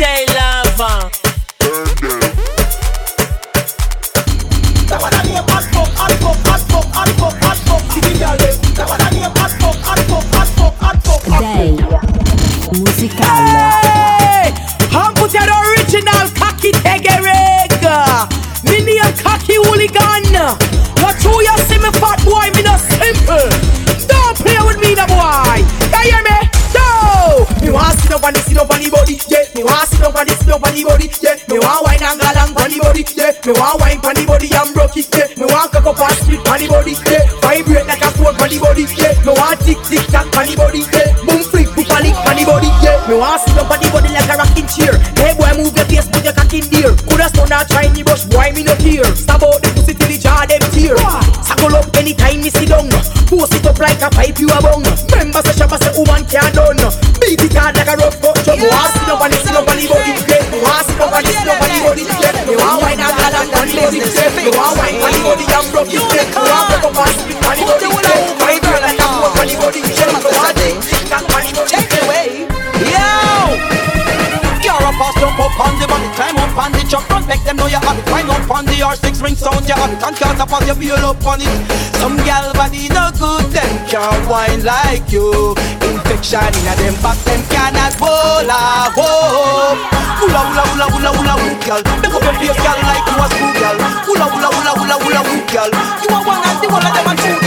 DJ anytime me sit down. Post it up like a pipe you a bung. Remember say shabba say woman can't done. Beat it hard like a rough drum. Me want sit up on the sit up on yeah. Me want sit up on the sit up on the body, yeah. Me want wine and galang on the body, yeah. Me want wine on the and broke it, yeah. Me want broke up and on the R6 ring sound, you have. And can't up on you, feel up on it. Some gal body no good, them can't whine like you. Infection in a them back, them cannot hold a hope. Hula hula hula hula hula hoop, gal. Make up your face, gal, like you a school gal. Hula hula hula hula hula hoop, gal. You are one and the one of them are two,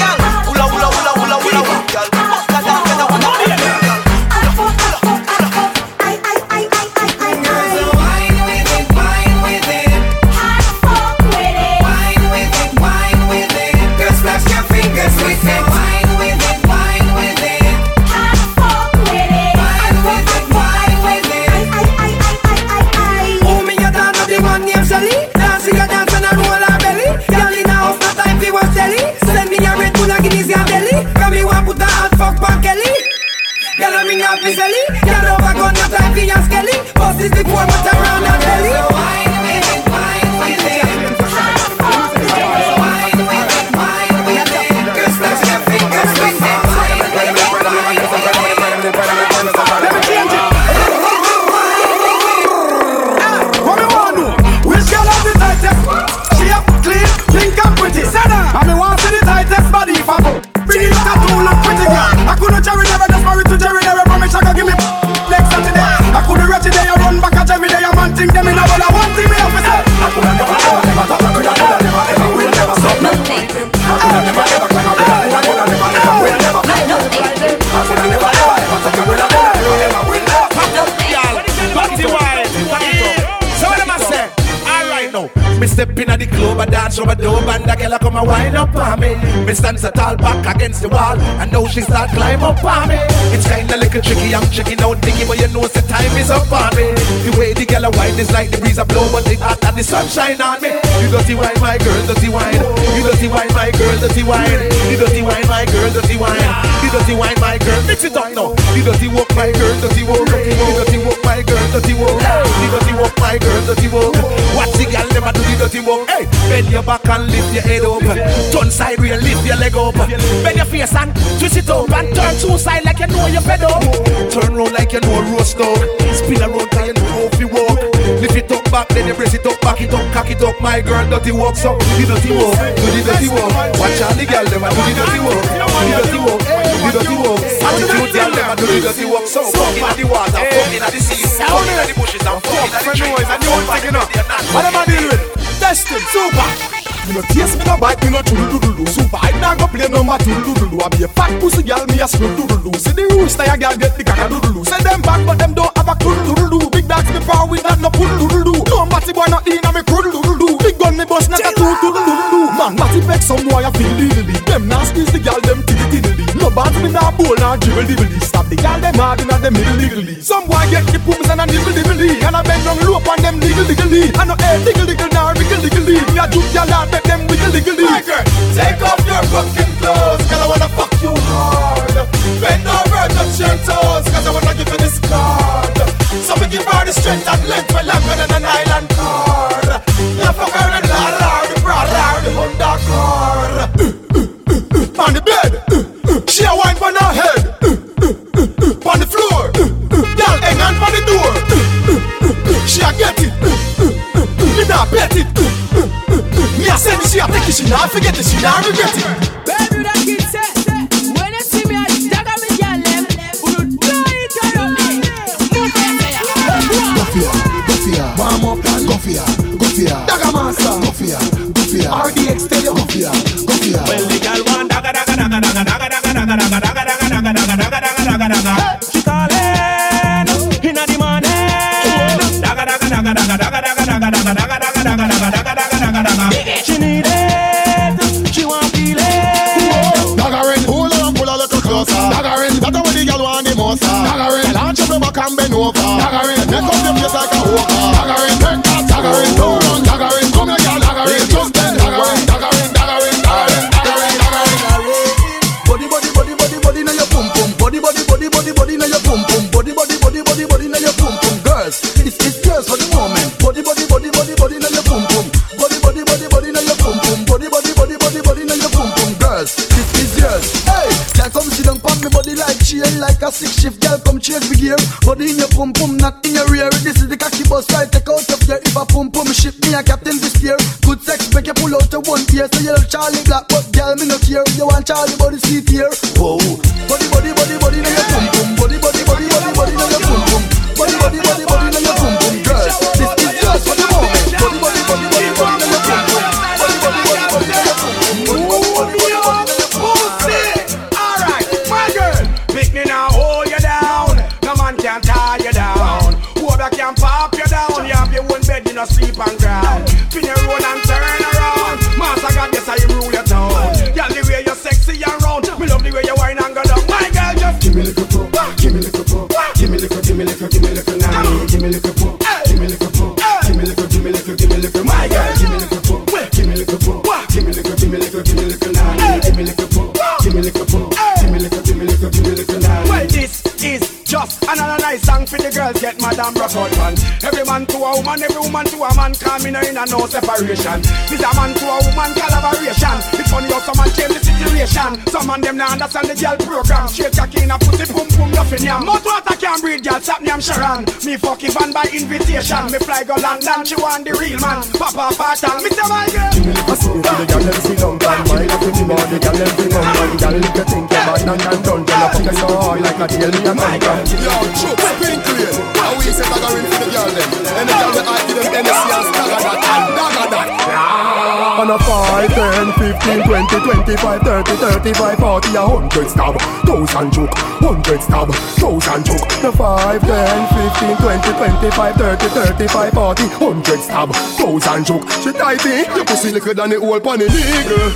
me. Me stand so tall back against the wall, and now she start climb up on me. It's kinda little tricky, I'm checking out thingy, but you know the time is up on me. The way the girl a wine is like the breeze a blow, but it hot and the sunshine on me. You dirty wine, my girl, dirty wine. You dirty wine, my girl, dirty wine. You dirty wine, my girl, dirty wine. You dirty wine, my girl, mix it up now. You dirty walk, my girl, dirty walk. You dirty walk, my girl, dirty walk. You dirty walk, my girl, dirty walk. Watch the girl never do the dirty walk. Hey, bend your back and lift your head up. Turn side real, lift your leg up. Bend your face and twist it up and turn two side like you know you're fed up. Turn round like you know a roast dog. Spin around like you know if you walk. Lift it up back, then you brace it up, back it up, cock it up. My girl, dirty walk, so the dirty walk, do the dirty walk. Watch out the girl, them a do the dirty walk, do the dirty walk, do the dirty walk. And the cute girl, them a do the dirty walk. So fuck in the water, fuck in the sea, fuck in the bushes, and fuck in the trees. And you to you know? What am I with? Destin, super. Me no taste, me no bite, me no doodle doodle doo. Super, I nah go play number doodle doodle doo. I be a fat pussy girl, me a screw doodle doo. See the rooster, a girl get the caca doodle doo. Send them back, but them don't have a doodle doodle doo. Big dogs me power with that no poodle doodle doo. No matty boy not in a me doodle doodle doo. Big gun me bust not a two doodle doodle doo. Man, matty vex some boy a feel diddly. Them nah squeeze the girl, them tiddly tiddly. No bad me nah bowl nah dribble dibbly. Stop the girl, them hard inna them middle diggly. Some boy get the pooms and a nibble dibbly. And a bend down low on them diggle diggly. And no air diggle diggly. Me a juke y'all and make them wiggle diggly. My girl, take off your fucking forget this, you now. I regret over. want all the body see fear. Whoa, body body man. Every man to a woman, every woman to a man, coming in a no separation. This a man to a woman collaboration. It's funny how some man change the situation. Some man them not understand the girl program. Straight cocky in a pussy, boom boom nothing yam. Mouth water can't breathe, girl. Stop me, I'm Sharon. Me fucking van by invitation. Me fly go London, she want the real man. Papa Patan, me say my girl. I see you to the gal them sit down and mind up with the body gal them bring on and gal if you think you're bad and and done Tell her fuck you so hard like a tail oh me a come from Yo, true, spin clean. How we say dagger in for the girl them. And the girl we I give them Hennessy and that that. On a 5, 10, 15, 20, 25, 30, 35, 40, a hundred stab. Thousand choke, hundred stab, thousand choke. The 5, 10, 15, 20, 25, 30, 35, 40, hundred stab. Thousand choke. She tight in, your pussy liquor than the whole pan illegal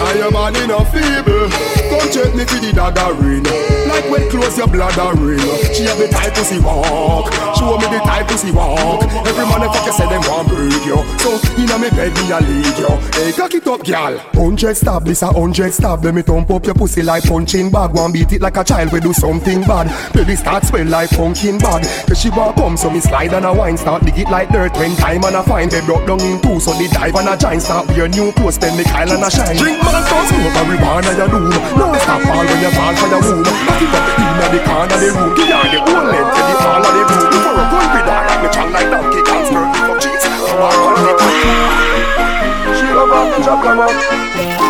And your body not feeble. Come check me for the dagger ring. Like when close your bladder ring. She have the type pussy walk. Show me the type pussy walk. Every man fuck you say them want break you. So inna me bed me a lead you. Hey cock it up gal. Hundred stab this a hundred stab. Let me thump up your pussy like punching bag. One beat it like a child we do something bad. Baby start swell like pumpkin bag. Cause she want come so me slide and a wine. Start dig it like dirt when time and a find They broke down in two so the dive and a giant. Start wear new clothes then the Kyle and a shine. Drink man so smoke marijuana you do No stop all when you fall for your womb. Back it up inna the corner the room. Give her the whole length the all of the room. Before a gun with her me chat like donkey can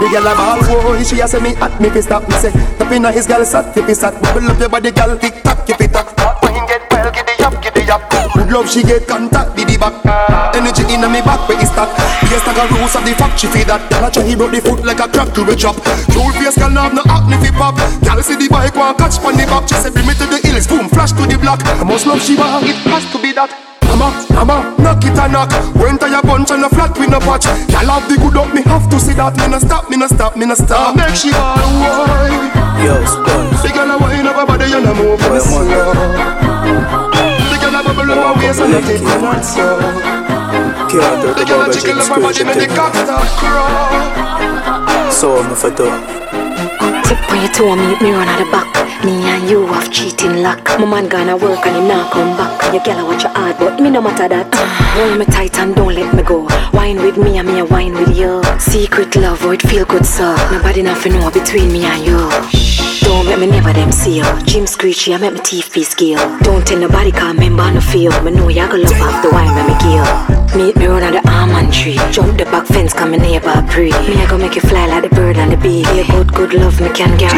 the girl a ball boy, she a say me hot, me fi stop Me say, tap inna his girl sat, if he sat Bubble up your body, girl, tick tock, keep it up When get well, the up, the up Good love, she get contact, did the back Energy inna me back, where is that? Yes, like a rose of the fuck, she feel that Girl a try, he broke the foot like a crack to a chop Cool face, girl, have no acne fi pop Girl see the bike, want catch pon the back She say, bring me to the hills, boom, flash to the block I must love she want, it has to be that Hammer, hammer, knock it and knock. Went to your bunch and a flat with no patch. Y'all have the good up, me have to see that. Me no stop, me no stop, me no stop. Make she all wine Yo, Spurs. The girl a wine up her body and a move for the slow The girl a bubble up her waist and a take one slow Can't talk The girl a about jiggle up her body, make the cock start crawl. So, I'm for to Tip on your toe, meet me run at the back. Me and you have cheating luck. My man gonna work and he not come back. Your girl watch your hard, but me no matter that. Hold me tight and don't let me go. Wine with me and me a wine with you. Secret love, oh it feel good, sir. Nobody nothing know between me and you. Don't make me never them see you. Jim screechy, I make my teeth be skill. Don't tell nobody, cause member no feel. Me know you gonna love off the wine me give. Meet me run on the almond tree. Jump the back fence, come my neighbor pre. Me I go make you fly like the bird and the bee. Be a good, good love, me can guarantee.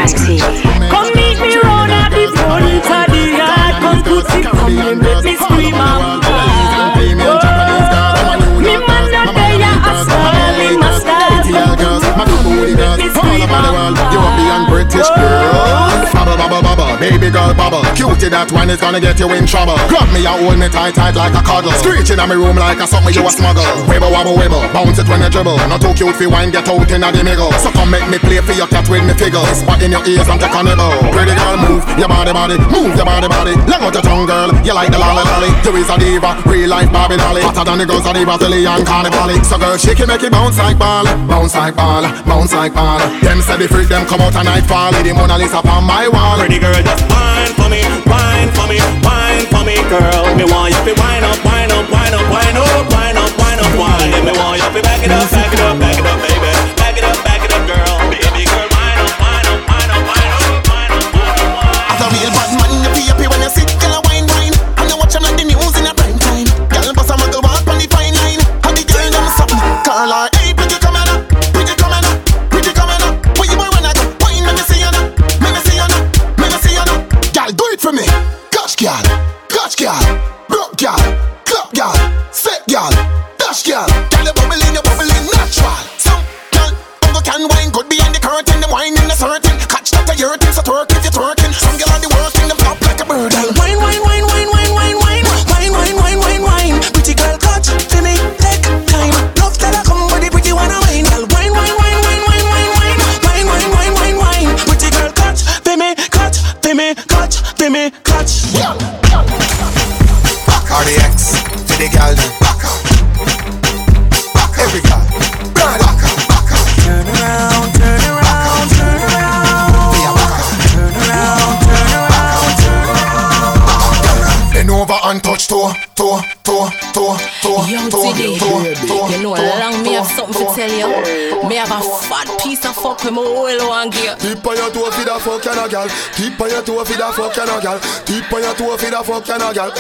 Baby girl bubble. Cutie, that one is gonna get you in trouble. Grab me and hold me tight, tight like a cuddle. Screeching in my room like a something you a smuggle. Wibble, wobble, wibble, bounce it when you dribble. Not too cute for wine, get out in the middle. So come make me play for your cat with me figure. Spot in your ears take a nibble. Pretty girl, move your body, body, move your body, body. Let out your tongue, girl. You like the lolly, lolly. You is a diva, real life Barbie dolly. Hotter than the girls of the Brazilian carnival. So girl, shake it, make it bounce like ball, bounce like ball, bounce like ball. Them say the freak, them come out a nightfall. The Mona Lisa on my wall. Pretty girl, wine for me, wine for me, wine for me, girl. Me want you gal then. Back up. Back up. Every girl, Back up. Back up. Turn around, turn around, turn around. Back up. Turn around, turn around, turn around. Bend over and touch toe, toe, toe. Yo, toe, you know, long me have something to tell you. Me have a fat piece of fuck with my oil one gear. Tip on your toe for the fuck and a gal. Tip on your toe for the fuck and a gal. Tip on your toe for the fuck and a gal.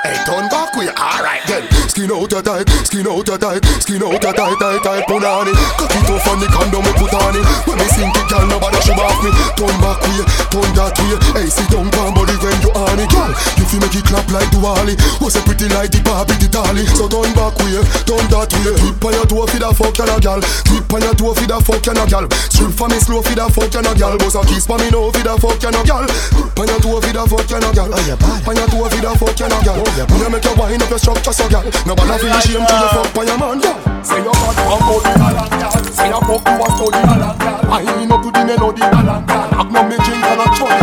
Hey, turn back with alright then. Skin out your tight, skin out your tight, skin out your tight, tight, tight, punani. Cut it off on the condom we put on it. When me sink it, gal, nobody should off me. Turn back way, turn that way. Hey, sit down, palm body when you on it, gal. You make it clap like Duali. Was a pretty like the Barbie, the dolly. So turn back way, turn that way. Tip on your toe for the fuck and a gal. Tip on your toe for the fuck and a gal. Strip for me slow for the fuck and a gal. Bust a kiss for me now for the fuck and a gal. Tip on your toe for the fuck and a gal. Oh, Tip on your toe for the fuck and a gal. Oh, me a make you wind up your structure so gal. Nobody feel ashamed to you fuck by your man. gal. Say you bad one for the galang gal. Say you fuck you a study galang gal. I ain't up to the melody galang gal. Acknowledge me drink and a chug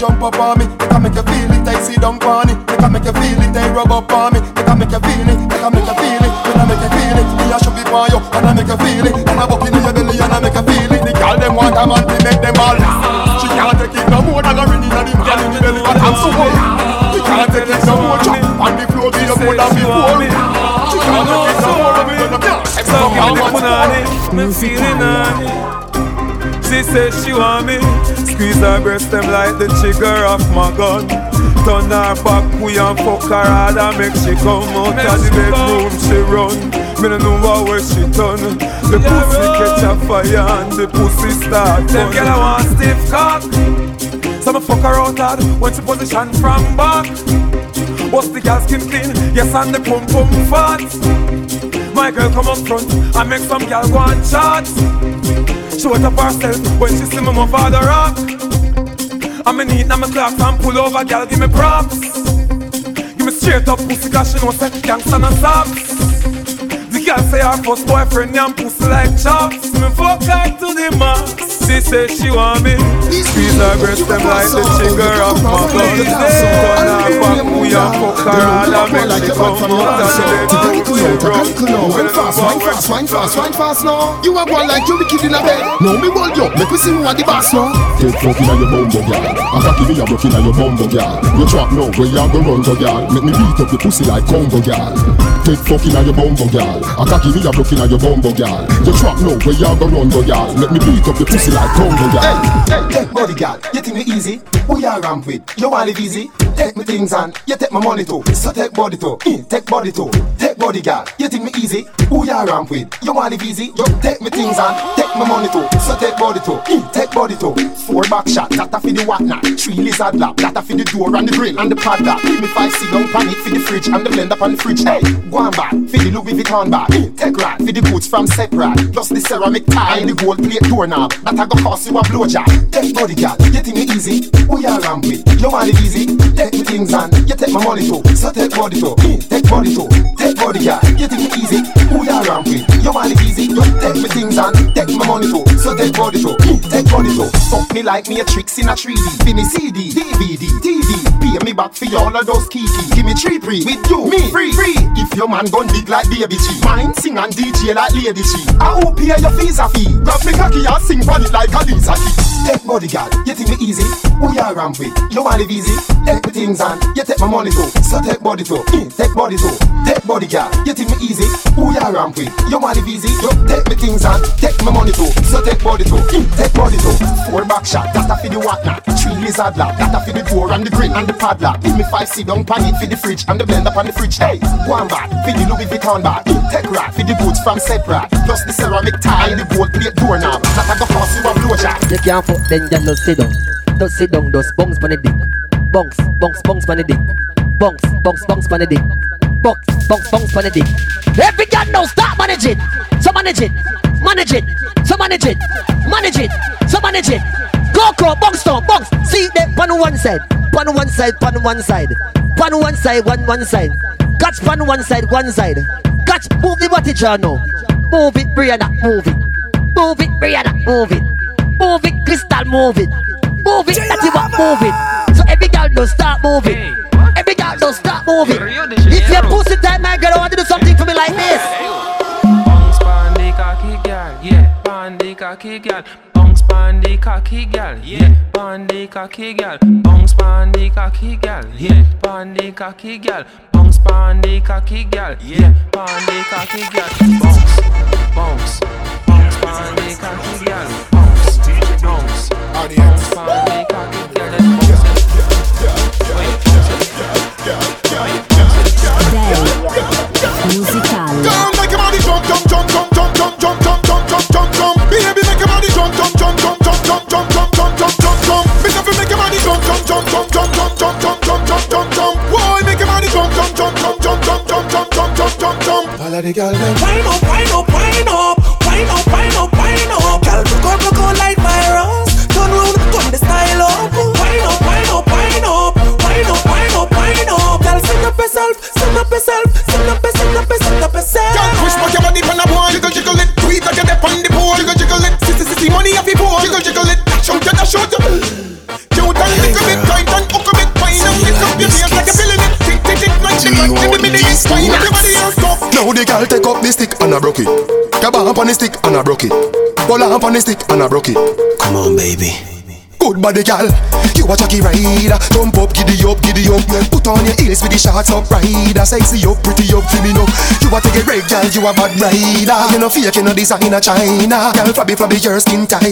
Jump up on me, they can make you feel it. I sit down on it, they can make you feel it. I rub up on me, they can make you feel it. They can make you feel it, they can make you feel it. Me a show it for you, and I make you feel it. And I buck in your belly, and I make you feel it. The girl them want a man to make them all. She can't take it no more than a ring in the man in the belly, but I'm so full. She can't take it no more. Jump on the floor, be more than before. She can't take it no more. I'm gonna I'm me feeling on it. She says she want me Squeeze her breast them like the trigger of my gun. Turn her back, we and fuck her hard and make she come out of the bedroom she run. Me no know way she turn. The pussy catch a fire and the pussy start Them girl I want stiff cock. So me fuck her out hard when she position from back. What's the girl skin clean? Yes and the pum pum fat. My girl come up front and make some girl go and chat Show it up herself when she see me for the rock. I'm in need, now my clocks and pull over, girl, give me props. Give me straight up pussy, cause she know say gangsta no socks. The girl say her first boyfriend, and pussy like chops. Me fuck her to the max. She say she want me. Squeeze her breast them like the trigger of my gun. Turn her back, we a fuck her all and make she come out of the bed. Wine fast, wine fast, wine fast, wine fast now. You a one like you be kid in a bed. No me hold you, make we see who are the boss now. Take fucking on your bumbo girl. I cocky me a broken on your bumbo girl. You trap now, where you go run go girl. Make me beat up your pussy like Congo girl. Take fucking on your bumbo girl. I cocky me a broken on your bumbo girl. You trap now, where you go run go girl. Make me beat up your pussy like gal, come here, girl. Hey, hey, hey, body girl. you think me easy? Who you ramp with? You want live easy? Take me things and you take my money too. So take body too, eh, take body too. Take body girl, you think me easy? Who you ramp with? You want live easy? You take me things and take my money too. So take body too, eh, take body too. Four back shot, that for the whatnot. Three lizard lap, that for the door and the grill and the padlock. Give me five sit down pan it for the fridge and the blender on the fridge. Hey, go on back for the Louis Vuitton bag. Eh, Take rat for the goods from separate. Plus the ceramic tie and the gold plate doorknob. That a go cost you a blowjob. Take body girl, you think me easy? Who you ramp with? You want live easy? Take me things and you take my money too. So take body too, eh, take body too. Take body girl, you think easy? Who you ramp with? You want live easy? You take me things and take my money too. So take body too, eh, take body too. Fuck me like me a tricks in a 3D. Give me CD, DVD, TV. Pay me back for all of those kiki. Give me three pre with you, me free, free. If your man gun big like baby G, mine sing and DJ like Lady G. I who pay your fees a fee. Grab me cocky and sing for it like a Lisa G. Take body girl, you think me easy? Who you ramp with? You want live easy? Take me things and you take my money too. So take body too, eh, take body too. Take body girl, you think me easy? Who you ramp with? You want live easy? You take me things and take my money too. So take body too, eh, take body too. Four back shot, that a for the whatnot. Three lizard lap, that a for the door and the grill and the padlock. Give me five sit down pan it for the fridge and the blender on the fridge. Hey, one bag for the Louis Vuitton bag. Take rat for the boots from separate. Plus the ceramic tie the gold plate doorknob. That a go cost you a blowjob. You can't fuck then just no sit down. Just sit down, just bounce on the dick. Bounce, bounce, bounce on the dick. Bounce, bounce, bounce on the dick. Bounce, bounce, bounce on the dick. Every girl now start manage it. So manage it, manage it, so manage it, manage it, so manage it. Go go, bounce down, bounce. See them pan one side, pan one side, pan one side, pan one side, one one side. Catch pan one side, one side. Catch, move the body jar now. Move it, Brianna, move it. Move it, Brianna, move it. Move it, Crystal, move it. Move it, that's it, what move it. So every girl don't start moving. Every girl don't start moving. If you're pussy tight, my girl, I want to do something for me like this. Bounce the cocky girl, yeah. The cocky girl. Bounce the cocky girl, yeah. The cocky girl. Bounce the cocky girl, yeah. The cocky girl. Bounce the cocky girl, yeah. The cocky girl. Bounce, bounce, bounce the cocky girl. All of the girls. Wind up, wind up, wind up, wind up, yourself, send up yourself, send up, send up, up yourself. Girl, push back your body pon a board. Jiggle, jiggle it. Tweet like you dip on the pole. Jiggle, jiggle it. Sissy, sissy, money off the pole. Jiggle, jiggle it. Dash out, you dash out. Cute and little bit tight and hook a bit fine and lick up your face like you're feeling it. Tick, tick, tick, right, tick, right, give me the east fine. Everybody else go. Now the girl take up the stick and I broke it. Grab a hump on the stick and I broke it. Pull a hump on the stick and I broke it. Come on, baby. Good body gal, you a jockey rider Jump up, giddy up, giddy up Put on your heels with the shorts up rider Sexy up, pretty up, feeling up You a take a break gal, you a bad rider You no fake, you no design a China Gal flabby, flabby, your skin tighter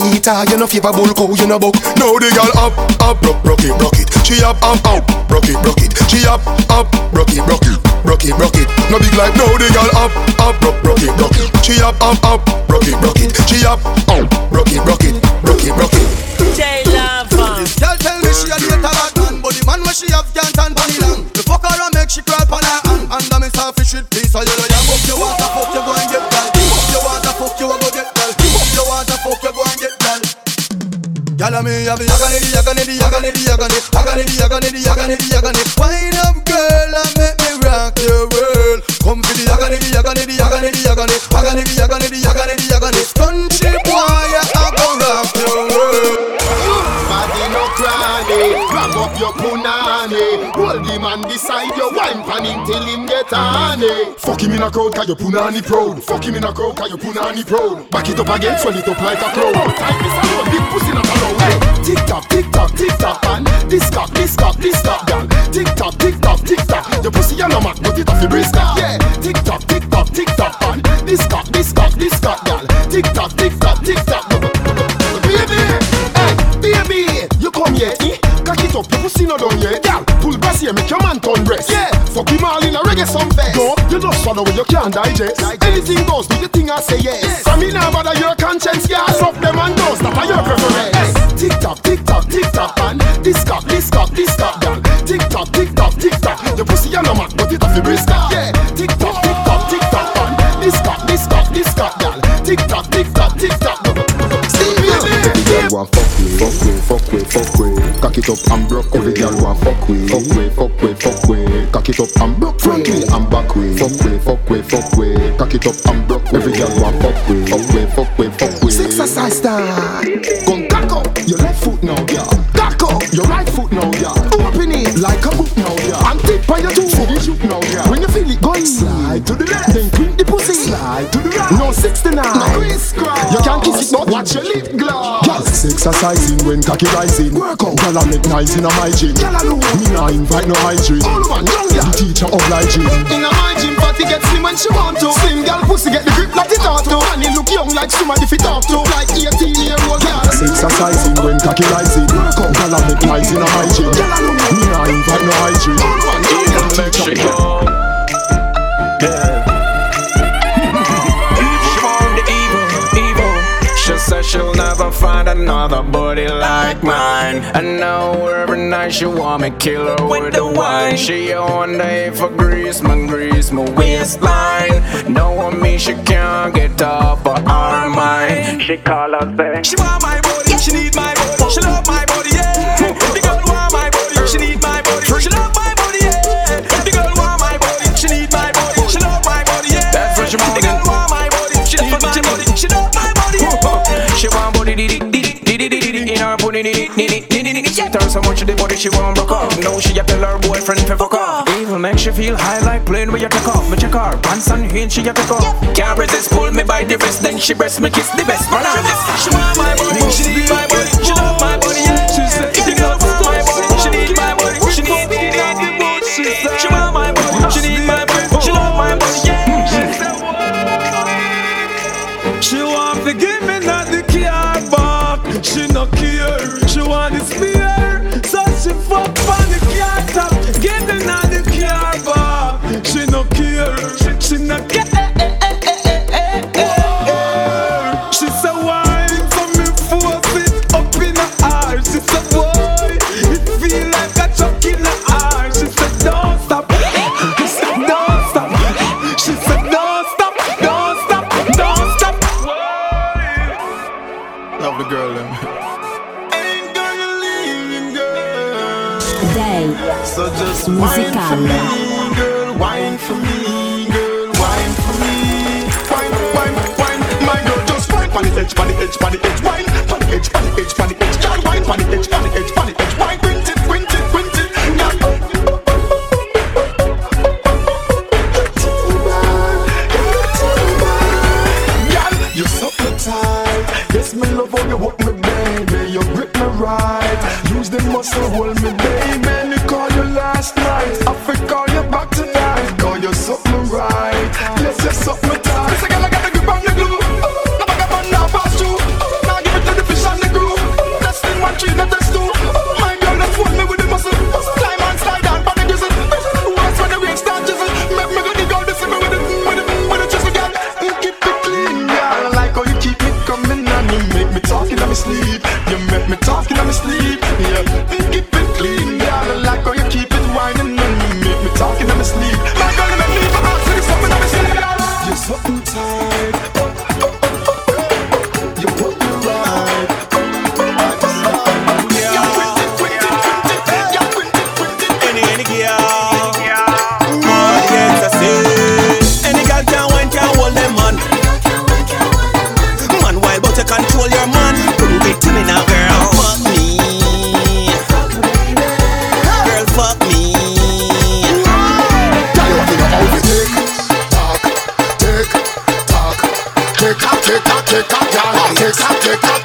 You no favor bull cow, you no buck Now the gal up, up, broke, broke it, broke it She up, up, up, broke it, broke it She up, up, broke it, broke it Broke it, broke it No big like now the gal up, up, broke, broke it, broke it She up, up, up, broke it, broke it She up, up, broke it, broke it Broke it, broke it she have Gantan vanilla. The fuck her and make she cry on her hand. And I'm selfish with peace. So you know you fuck your fuck you go and get girl. Fuck want water, fuck you go get girl. Fuck want water, fuck you go and get girl. Gyal, I me have the agony, di, agony, di, agony, di, agony, agony, the agony, the agony, the agony. Wind up, girl, and make me rock your world. Come for the agony, di, agony, di, agony, di, agony, agony, the agony, the agony, the agony. Country boy, I go rock your world. Body no crying, grab up your punani. Hold him and decide your wine pan him till him get on it. Fuck him in a crowd, cause your punani proud. Fuck him in a crowd, cause your punani proud. Back it up again, swell it up like a crowd. Time is alone, big pussy not allowed. Hey, tick tock, tick tock, tick tock, man. This cock, this cock, this cock, girl. Tick tock, tick tock, tick tock. Your pussy on a mat, but it off the brisk. Yeah, tick tock, tick tock, tick tock, man. This cock, this cock, this cock, girl. Tick tock, tick tock, tick tock. Baby, hey, baby, you come here, pussy no done yet, girl. Pull brass here, make your man turn breast. Yeah, fuck him all in a reggae song fest. Go, you just swallow when you can't digest. Anything goes, do the thing I say yes. From me now, bother your conscience, girl. Suck them and those that are your preference. Hey, tick tock, tick tock, tick tock, man. This cock, this cock, this cock, girl. Tick tock, tick tock, tick tock. Your pussy a no mat, but it off the brisk. Yeah, tick tock, tick tock, tick tock, man. This cock, this cock, this cock, girl. Tick tock, tick tock, tick tock. Want fuck with, fuck with, fuck with, fuck with. Cock it up and broke Every girl want fuck with, fuck with, fuck with, fuck with. Cock it up and broke Frankly and back with, fuck with, fuck with, fuck with. Cock it up and broke Every girl want fuck with, fuck with, fuck with, fuck with. Exercise time. Gon' cock up your left foot now, girl. Cock up your right foot now, girl. Open it like a book now, girl. And tip on your two foot, you now, girl. When you feel it going, slide to the left. Then clean the pussy, slide to the right. No 69, no crisscross. You can't kiss it, but watch your lip gloss. Exercising when cocky rising. Work out, girl, I make nice in a my gym. Girl, I know. Me nah invite no hygiene. All young girl. The teacher obliging. In a my gym, party get slim when she want to. Slim girl pussy get the grip like it ought to. And it look young like somebody fit talk to. Like 18 year old girl. Exercising when cocky rising. Work out, girl, I make nice in a my gym. Girl, I know. Me nah invite no hygiene. All young girl. The teacher She said she'll never find another body like mine. And now every night she want me kill her with the wine. She wonder if I grease my grease my waistline. Knowing me, she can't get up of her mind. She call her say She want my body, she need my body, she love my body, yeah. The girl want my body, she need my body, she love my body, yeah. The girl want my body, she need my body, she love my body, yeah. That's what she want. The girl want my body, she need my body, she love my body, much the body she want broke up. Now she a tell her boyfriend to fuck off. Evil make she feel high like plane where you take off. Me check her pants and heels she a take off. Can't resist pull me by the wrist then she breast me kiss the best man this. She want my body, she need my body, she my body, edge, on take a, girl. Take a, take a.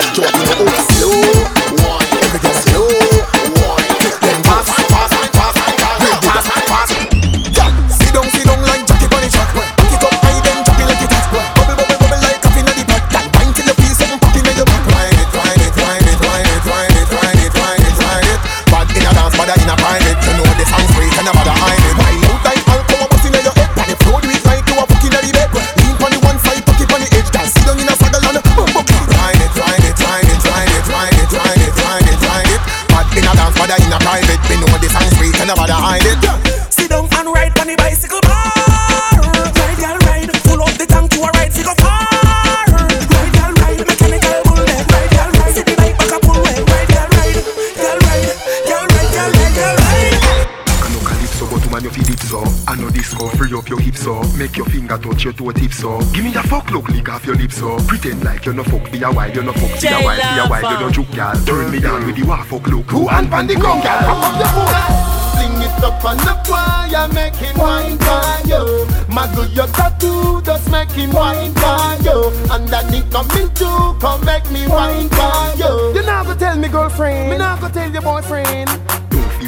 free up your hips so. Make your finger touch your toe tips so. Give me a fuck look, lick off your lips so. Pretend like you're no fuck for a while, you no fuck for a while, for a while, you no juke, girl. Turn me down with the war fuck look. Who and pan the ground, girl? Pop up your foot. Fling it up on the choir, make him wine for you. My good, your tattoo just make him wine for you. Underneath coming to come make me wine for you. You never tell me girlfriend, me never tell your boyfriend.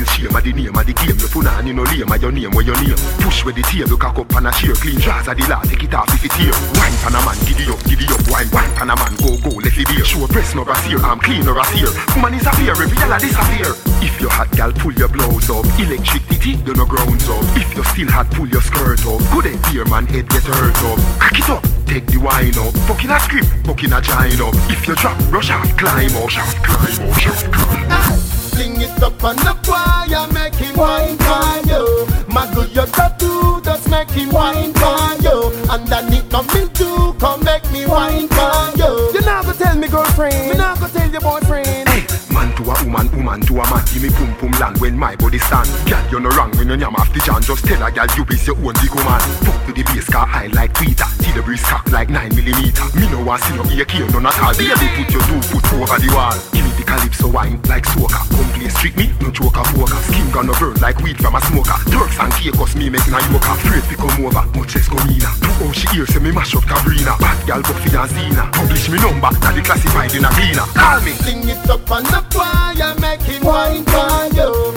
Feel shame of the name of the game. You you no lame of your name where your name. Push with the table, cock up and a share. Clean jars of the law, take it off if it here. Wine pan a man, giddy up, giddy up. Wine, wine pan a man, go, go, let it be. Show breast no brassiere, I'm clean or a sear. Woman is a fear, reveal a disappear. If your hot gal, pull your blouse up. Electricity, you no grounds up. If you still hot, pull your skirt up. Good head, dear man, head get hurt up. Crack it up, take the wine up. Fucking a script, fucking a up. If you drop, rush out, climb up, shout, climb up, shout, climb up. Fling it up on the choir, make him wine for you. My good, your tattoo just make him wine for you. Underneath coming to come make me wine for you. You never tell me girlfriend, me never tell your boyfriend. Hey, man to a woman, woman to a man, give me pum pum land when my body stand. Girl, you no wrong when you yam off the jam, just tell a girl you is your own big woman. Fuck to the base car high like Twitter, see the breeze cock like 9 millimeter. Me no want see no ear here, none at all. Baby, put your two foot over the wall. The calypso wine like soca. Come play street me, no of poker. Skin gonna burn like weed from a smoker. Turks and Caicos me making a yoke. Afraid to come over, much less comina. Oh, she hears say me mash up Cabrina. Bad gal Buffy and Zena. Publish me number, the classified in a cleaner. Call me. Fling it up on the choir, him wine for you.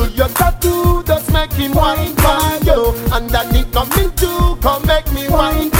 Good, your tattoo just make him wine for you. Underneath coming to come make me wine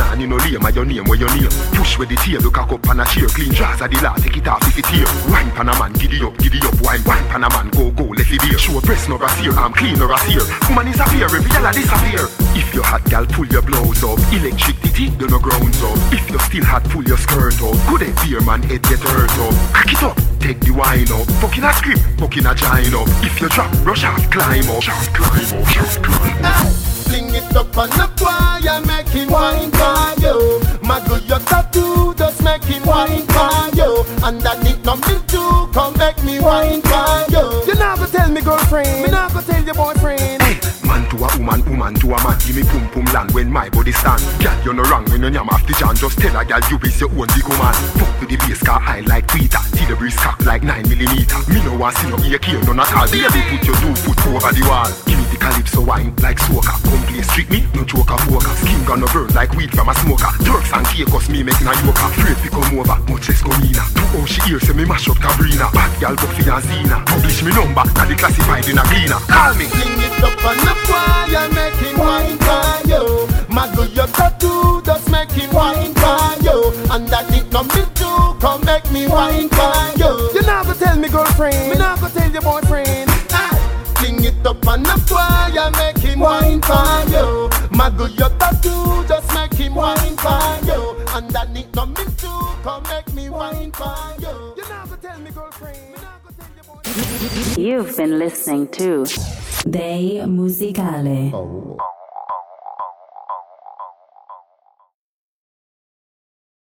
of. You on lame your name where your name. Push with the table, cock up and a chair. Clean jars of the law, take it off if it here. Wine pan a man, giddy up, giddy up. Wine, wine pan a man, go, go, let it be. Show breast no brassiere, I'm clean or a sear. Woman is a fear, reveal a disappear. If your hot gal, pull your blouse up. Electricity, you no grounds up. If you still hot, pull your skirt up. Good head, dear man, head get hurt up. Crack it up, take the wine up. Fucking a script, fucking a giant up. If you drop, rush out, climb up. Shout, climb up, shout, climb up. Fling it up on the choir, make him wine for you. My good, your tattoo just make him wine for you. Underneath coming to come make me wine for you. You never tell me girlfriend, me never tell your boyfriend. Hey, man to a woman, woman to a man, give me pum pum land when my body stand. Girl, you no wrong when you yam off the jam, just tell a girl you is your own big woman. Fuck to the base car high like Twitter, see the breeze cock like 9 millimeter. Me no want see no ear here, none at all. Baby, put your two foot over the wall. Give me the calypso wine like soca. Come play street me, no joke of poker. Skin gonna burn like weed from a smoker. Turks and Caicos me making a yoke. Afraid to come over, much less comina. To how she hear say me mash up Cabrina. Bad gal Buffy and Zena. Publish me number, now the classified in a cleaner. Call me. Fling it up on the choir, make him wine for you. My good, your tattoo just make him wine for you. Underneath coming to come make me wine for you. You never tell me girlfriend, me never tell your boyfriend. Fling it up on the choir, make him wine for you. My good, your tattoo just make him wine for you. Underneath coming to come make me wine for you. You never tell me girlfriend, me never tell your boyfriend. You've been listening to Day Musicale. Oh.